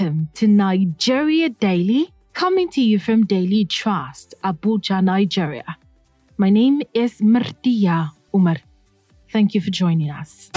Welcome to Nigeria Daily, coming to you from Daily Trust, Abuja, Nigeria. My name is Murtia Umar. Thank you for joining us.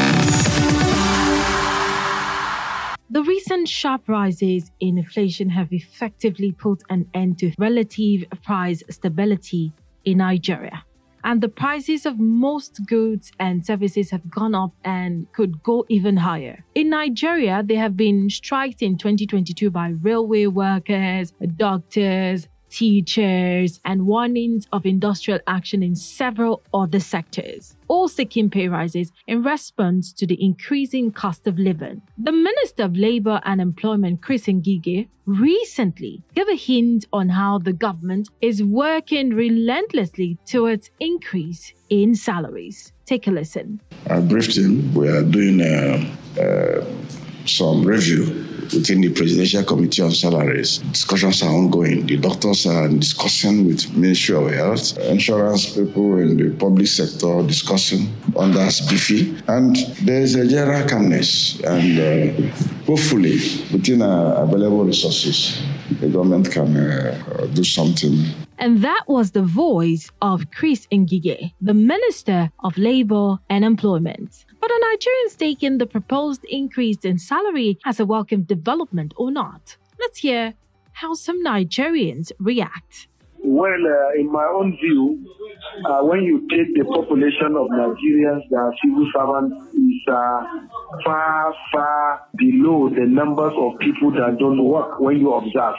The recent sharp rises in inflation have effectively put an end to relative price stability in Nigeria. And the prices of most goods and services have gone up and could go even higher. In Nigeria, there have been strikes in 2022 by railway workers, doctors, teachers, and warnings of industrial action in several other sectors, all seeking pay rises in response to the increasing cost of living. The Minister of Labour and Employment, Chris Ngige, recently gave a hint on how the government is working relentlessly towards increase in salaries. Take a listen. I briefed him. We are doing uh, uh, some review within the Presidential Committee on Salaries. Discussions are ongoing. The doctors are discussing with Ministry of Health, insurance people in the public sector discussing under SBFI. And there is a general calmness. And uh, hopefully, within available resources, the government can uh, do something and that was the voice of Chris Ngige, the Minister of Labour and Employment. But are Nigerians taking the proposed increase in salary as a welcome development or not? Let's hear how some Nigerians react. Well, uh, in my own view, uh, when you take the population of Nigerians are civil servants is uh, far, far below the numbers of people that don't work when you observe.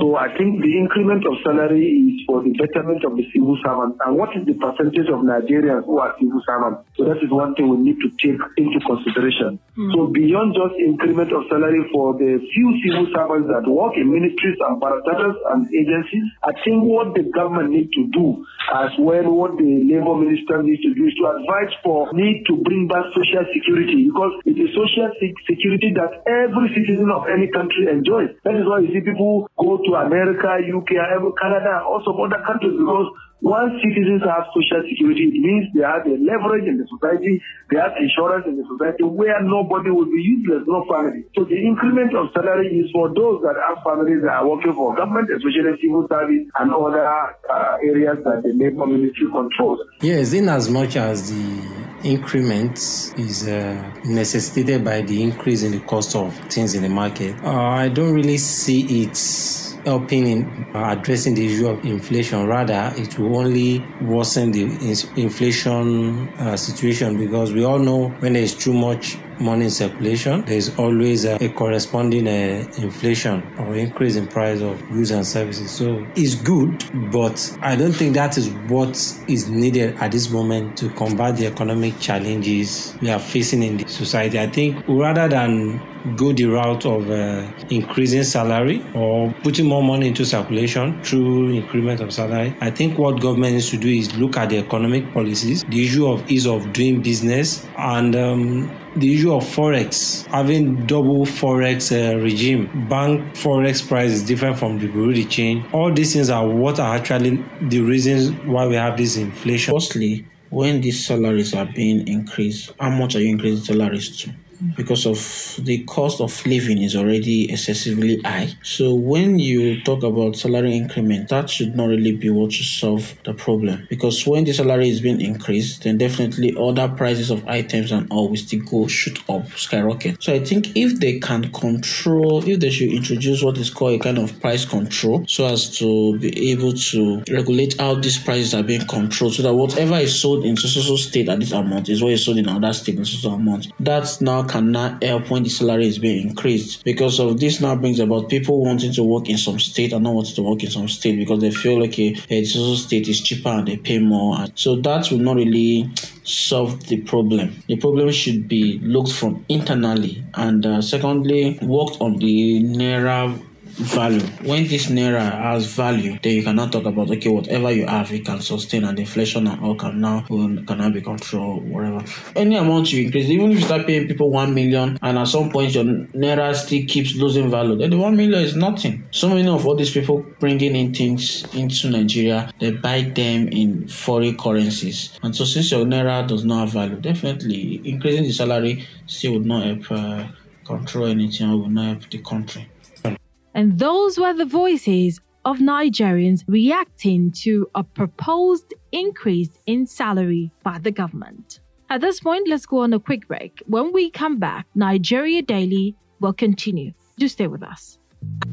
So I think the increment of salary is for the betterment of the civil servants. And what is the percentage of Nigerians who are civil servants? So that is one thing we need to take into consideration. Mm. So beyond just increment of salary for the few civil servants that work in ministries and parastatals and agencies, I think what the government needs to do as well, what the labor minister needs to do is to advise for need to bring back social security because it is social security that every citizen of any country enjoys. That is why you see people go to America, UK, Canada, also other countries because once citizens have social security, it means they have a leverage in the society, they have insurance in the society where nobody will be useless, no family. So the increment of salary is for those that have families that are working for government, especially civil service and other uh, areas that the labor ministry controls. Yes, in as much as the increment is uh, necessitated by the increase in the cost of things in the market, uh, I don't really see it helping in addressing the issue of inflation. Rather, it will only worsen the inflation uh, situation because we all know when there is too much money in circulation, there is always a, a corresponding uh, inflation or increase in price of goods and services. So it's good, but I don't think that is what is needed at this moment to combat the economic challenges we are facing in the society. I think rather than go the route of uh, increasing salary or putting more money into circulation through increment of salary. I think what government needs to do is look at the economic policies, the issue of ease of doing business, and um, the issue of forex. Having double forex uh, regime bank forex price is different from the bureau de change all these things are what are actually the reasons why we have this inflation. Firstly when these salaries are being increased how much are you increasing salaries to because of the cost of living is already excessively high. So when you talk about salary increment, that should not really be what should solve the problem. Because when the salary is being increased, then definitely other prices of items and all will still go shoot up, skyrocket. So I think if they can control, if they should introduce what is called a kind of price control, so as to be able to regulate how these prices are being controlled, so that whatever is sold in social state at this amount is what is sold in another state in social amount. That's now can now help when the salary is being increased because of this now brings about people wanting to work in some state and not wanting to work in some state because they feel like a, a social state is cheaper and they pay more. So that will not really solve the problem. The problem should be looked from internally and uh, secondly worked on the naira value. When this naira has value, then you cannot talk about okay, whatever you have, it can sustain and inflation and all can now can now be controlled, whatever. Any amount you increase, even if you start paying people one million and at some point your naira still keeps losing value, then the one million is nothing. So many of all these people bringing in things into Nigeria, they buy them in foreign currencies, and so since your naira does not have value, definitely increasing the salary still would not help uh, control anything or would not help the country. And those were the voices of Nigerians reacting to a proposed increase in salary by the government. At this point, let's go on a quick break. When we come back, Nigeria Daily will continue. Do stay with us.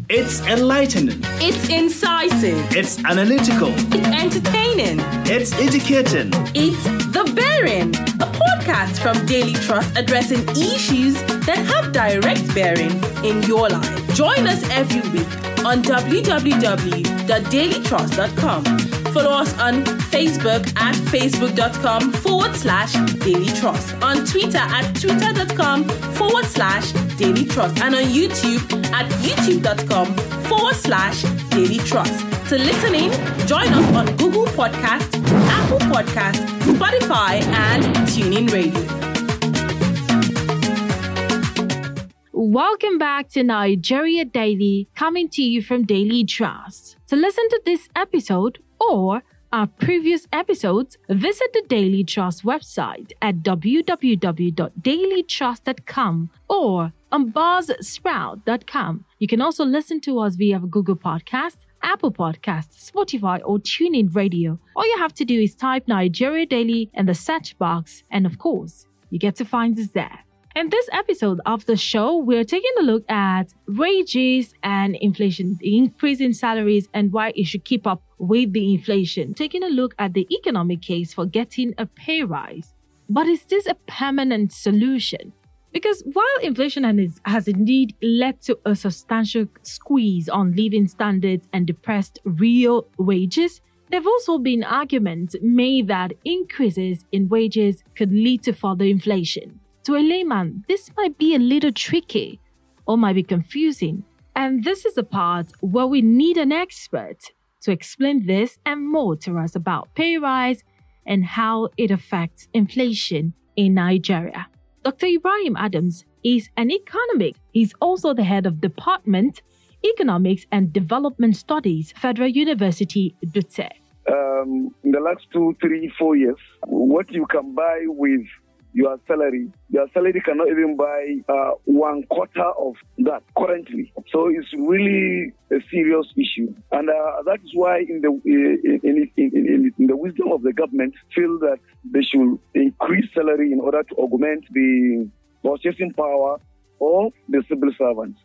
It's enlightening. It's incisive. It's analytical. It's entertaining. It's educating. It's The Bearing, a podcast from Daily Trust addressing issues that have direct bearing in your life. Join us every week on www.dailytrust.com. Follow us on Facebook at facebook.com forward slash Daily Trust, on Twitter at twitter.com forward slash Daily Trust, and on YouTube at youtube.com forward slash Daily Trust. To listen in, join us on Google Podcast, Apple Podcast, Spotify, and TuneIn Radio. Welcome back to Nigeria Daily, coming to you from Daily Trust. To listen to this episode or our previous episodes, visit the Daily Trust website at www.dailytrust.com or on buzzsprout.com. You can also listen to us via Google Podcast, Apple Podcasts, Spotify, or TuneIn Radio. All you have to do is type Nigeria Daily in the search box, and of course, you get to find us there. In this episode of the show, we're taking a look at wages and inflation, the increase in salaries, and why it should keep up with the inflation. Taking a look at the economic case for getting a pay rise. But is this a permanent solution? Because while inflation has, indeed led to a substantial squeeze on living standards and depressed real wages, there have also been arguments made that increases in wages could lead to further inflation. To a layman, this might be a little tricky or might be confusing. And this is the part where we need an expert to explain this and more to us about pay rise and how it affects inflation in Nigeria. Dr. Ibrahim Adams is an economist. He's also the head of Department Economics and Development Studies, Federal University, Dutse. Um, in the last two, three, four years, what you can buy with your salary. Your salary cannot even buy uh, one quarter of that currently. So it's really a serious issue, and uh, that is why in the in, in, in, in, the wisdom of the government, feel that they should increase salary in order to augment the purchasing power of the civil servants.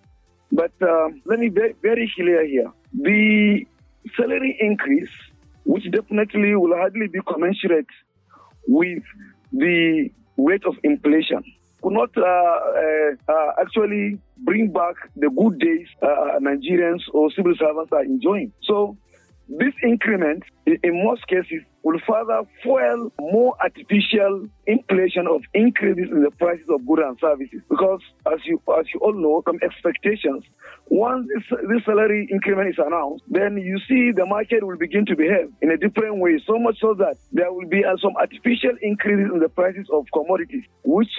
But uh, let me be very clear here: the salary increase, which definitely will hardly be commensurate with the rate of inflation could not uh, uh, uh, actually bring back the good days uh, Nigerians or civil servants are enjoying. So this increment, in most cases, will further fuel more artificial inflation of increases in the prices of goods and services. Because, as you as you all know, from expectations, once this, this salary increment is announced, then you see the market will begin to behave in a different way. So much so that there will be uh, some artificial increases in the prices of commodities, which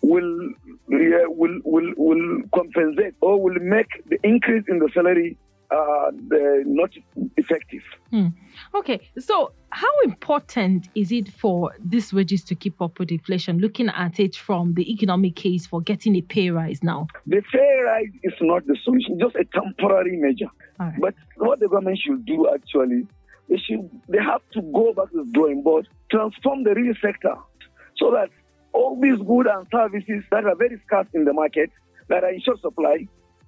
will uh, will will will compensate or will make the increase in the salary uh, not effective. Hmm. Okay, so how important is it for these wages to keep up with inflation? Looking at it from the economic case for getting a pay rise now, the pay rise is not the solution; just a temporary measure. Right. But what the government should do actually, they should they have to go back to the drawing board, transform the real sector, so that all these goods and services that are very scarce in the market, that are in short supply,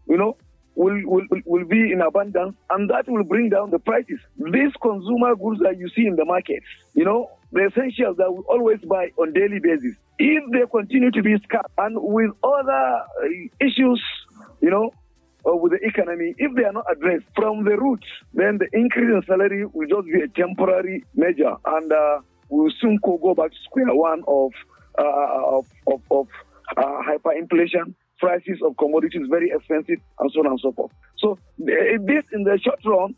you know, will, will, will be in abundance and that will bring down the prices. These consumer goods that you see in the market, you know, the essentials that we always buy on daily basis, if they continue to be scarce and with other uh, issues, you know, uh, with the economy, if they are not addressed from the roots, then the increase in salary will just be a temporary measure and uh, we'll soon go back to square one of, uh, of, of, of uh, hyperinflation prices of commodities very expensive, and so on and so forth. So this, in the short run,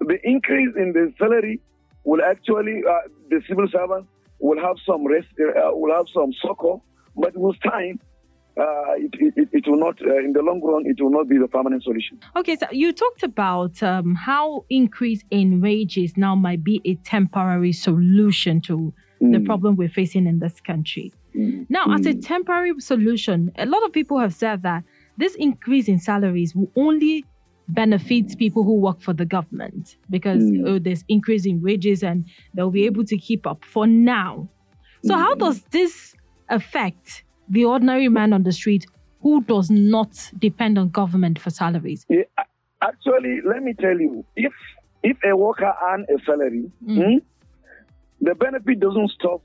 the increase in the salary will actually uh, the civil servants will have some rest, uh, will have some succor, but with time. Uh, it, it, it, will not, uh, in the long run, it will not be the permanent solution. Okay, so you talked about um, how increase in wages now might be a temporary solution to mm. the problem we're facing in this country. Now, as a temporary solution, a lot of people have said that this increase in salaries will only benefits people who work for the government because Mm. oh, there's increase in wages and they'll be able to keep up for now. So, how does this affect the ordinary man on the street who does not depend on government for salaries? Yeah, actually, let me tell you, if if a worker earn a salary, hmm, the benefit doesn't stop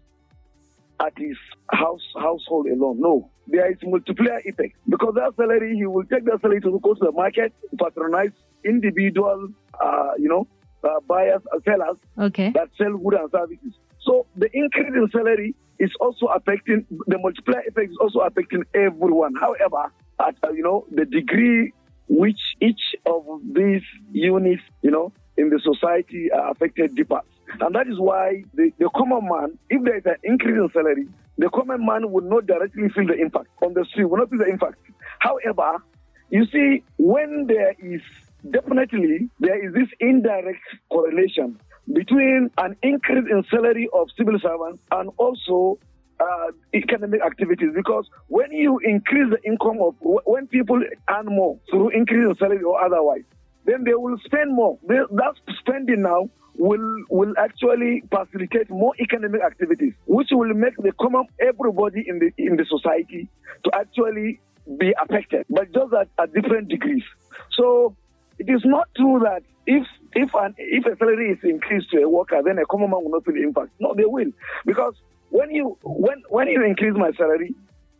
at his house household alone. No, there is multiplier effect because that salary he will take that salary to go to the market, patronize individual, uh, you know, uh, buyers, and sellers Okay. that sell goods and services. So the increase in salary is also affecting the multiplier effect is also affecting everyone. However, at uh, you know the degree which each of these units, you know, in the society are affected differs. And that is why the, the common man, if there is an increase in salary, the common man will not directly feel the impact on the street, will not feel the impact. However, you see, when there is definitely there is this indirect correlation between an increase in salary of civil servants and also uh, economic activities because when you increase the income of when people earn more through increase in salary or otherwise then they will spend more they, that spending now will will actually facilitate more economic activities which will make the common everybody in the in the society to actually be affected but just at, at different degrees so it is not true that if if an if a salary is increased to a worker, then a common man will not feel the impact. No, they will, because when you when when you increase my salary,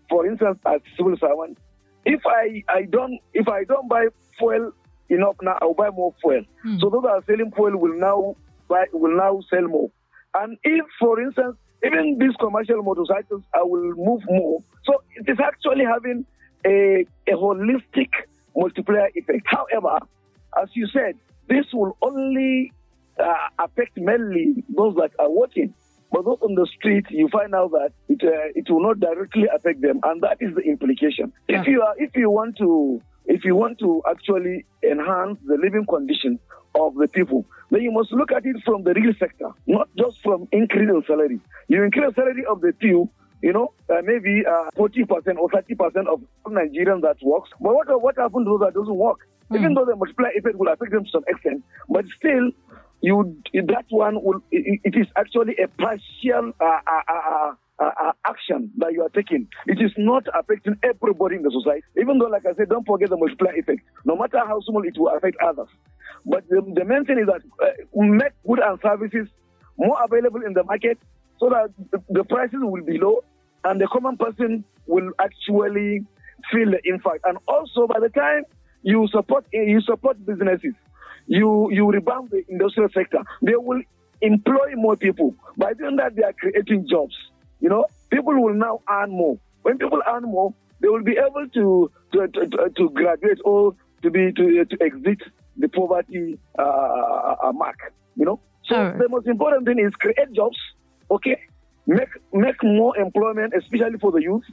for instance, as civil servant, if I I don't if I don't buy fuel enough now, I'll buy more fuel. Hmm. So those that are selling fuel will now buy will now sell more. And if, for instance, even these commercial motorcycles, I will move more. So it is actually having a, a holistic multiplier effect. However, as you said, this will only uh, affect mainly those that are working. But those on the street, you find out that it uh, it will not directly affect them, and that is the implication. If you are if you want to if you want to actually enhance the living conditions of the people, then you must look at it from the real sector, not just from increasing salary. You increase salary of the few, you know, uh, maybe uh, 40% or 30% of Nigerians that works. But what, what happens to those that doesn't work? Even though the multiplier effect will affect them to some extent, but still, you that one will it, it is actually a partial uh, uh, action that you are taking. It is not affecting everybody in the society. Even though, like I said, don't forget the multiplier effect. No matter how small, it will affect others. But the, the main thing is that uh, make goods and services more available in the market so that the, the prices will be low and the common person will actually feel the impact. And also, by the time you support you support businesses, you you rebound the industrial sector. They will employ more people. By doing that, they are creating jobs. You know, people will now earn more. When people earn more, they will be able to to, to, to graduate or to be to, to exit the poverty uh, uh, mark. You know, so Alright. the most important thing is create jobs. Okay, make make more employment, especially for the youth.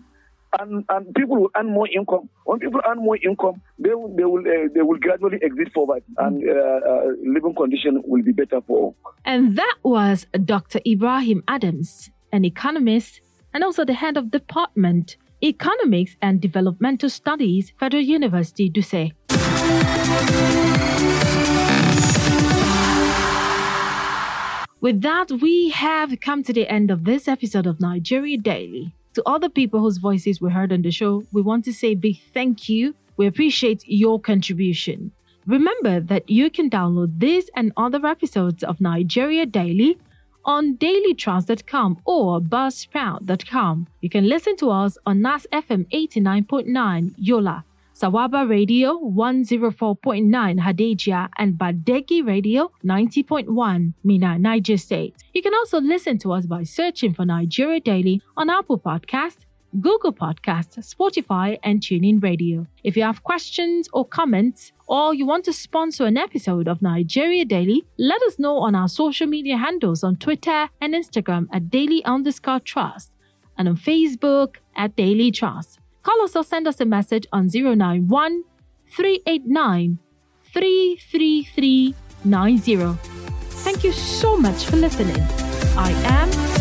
And, and people will earn more income. When people earn more income, they will they will uh, they will gradually exit poverty, and uh, uh, living condition will be better for all. And that was Dr. Ibrahim Adams, an economist and also the head of Department Economics and Developmental Studies, Federal University, Dutse. With that, we have come to the end of this episode of Nigeria Daily. To all the people whose voices were heard on the show, we want to say big thank you. We appreciate your contribution. Remember that you can download this and other episodes of Nigeria Daily on dailytrust.com or buzzsprout.com. You can listen to us on NAS FM 89.9 Yola, Sawaba Radio 104.9 Hadejia, and Badeggi Radio 90.1 Minna, Niger State. You can also listen to us by searching for Nigeria Daily on Apple Podcasts, Google Podcasts, Spotify, and TuneIn Radio. If you have questions or comments, or you want to sponsor an episode of Nigeria Daily, let us know on our social media handles on Twitter and Instagram at daily underscore trust and on Facebook at Daily Trust. Call us or send us a message on 091 389 33390. Thank you so much for listening. I am.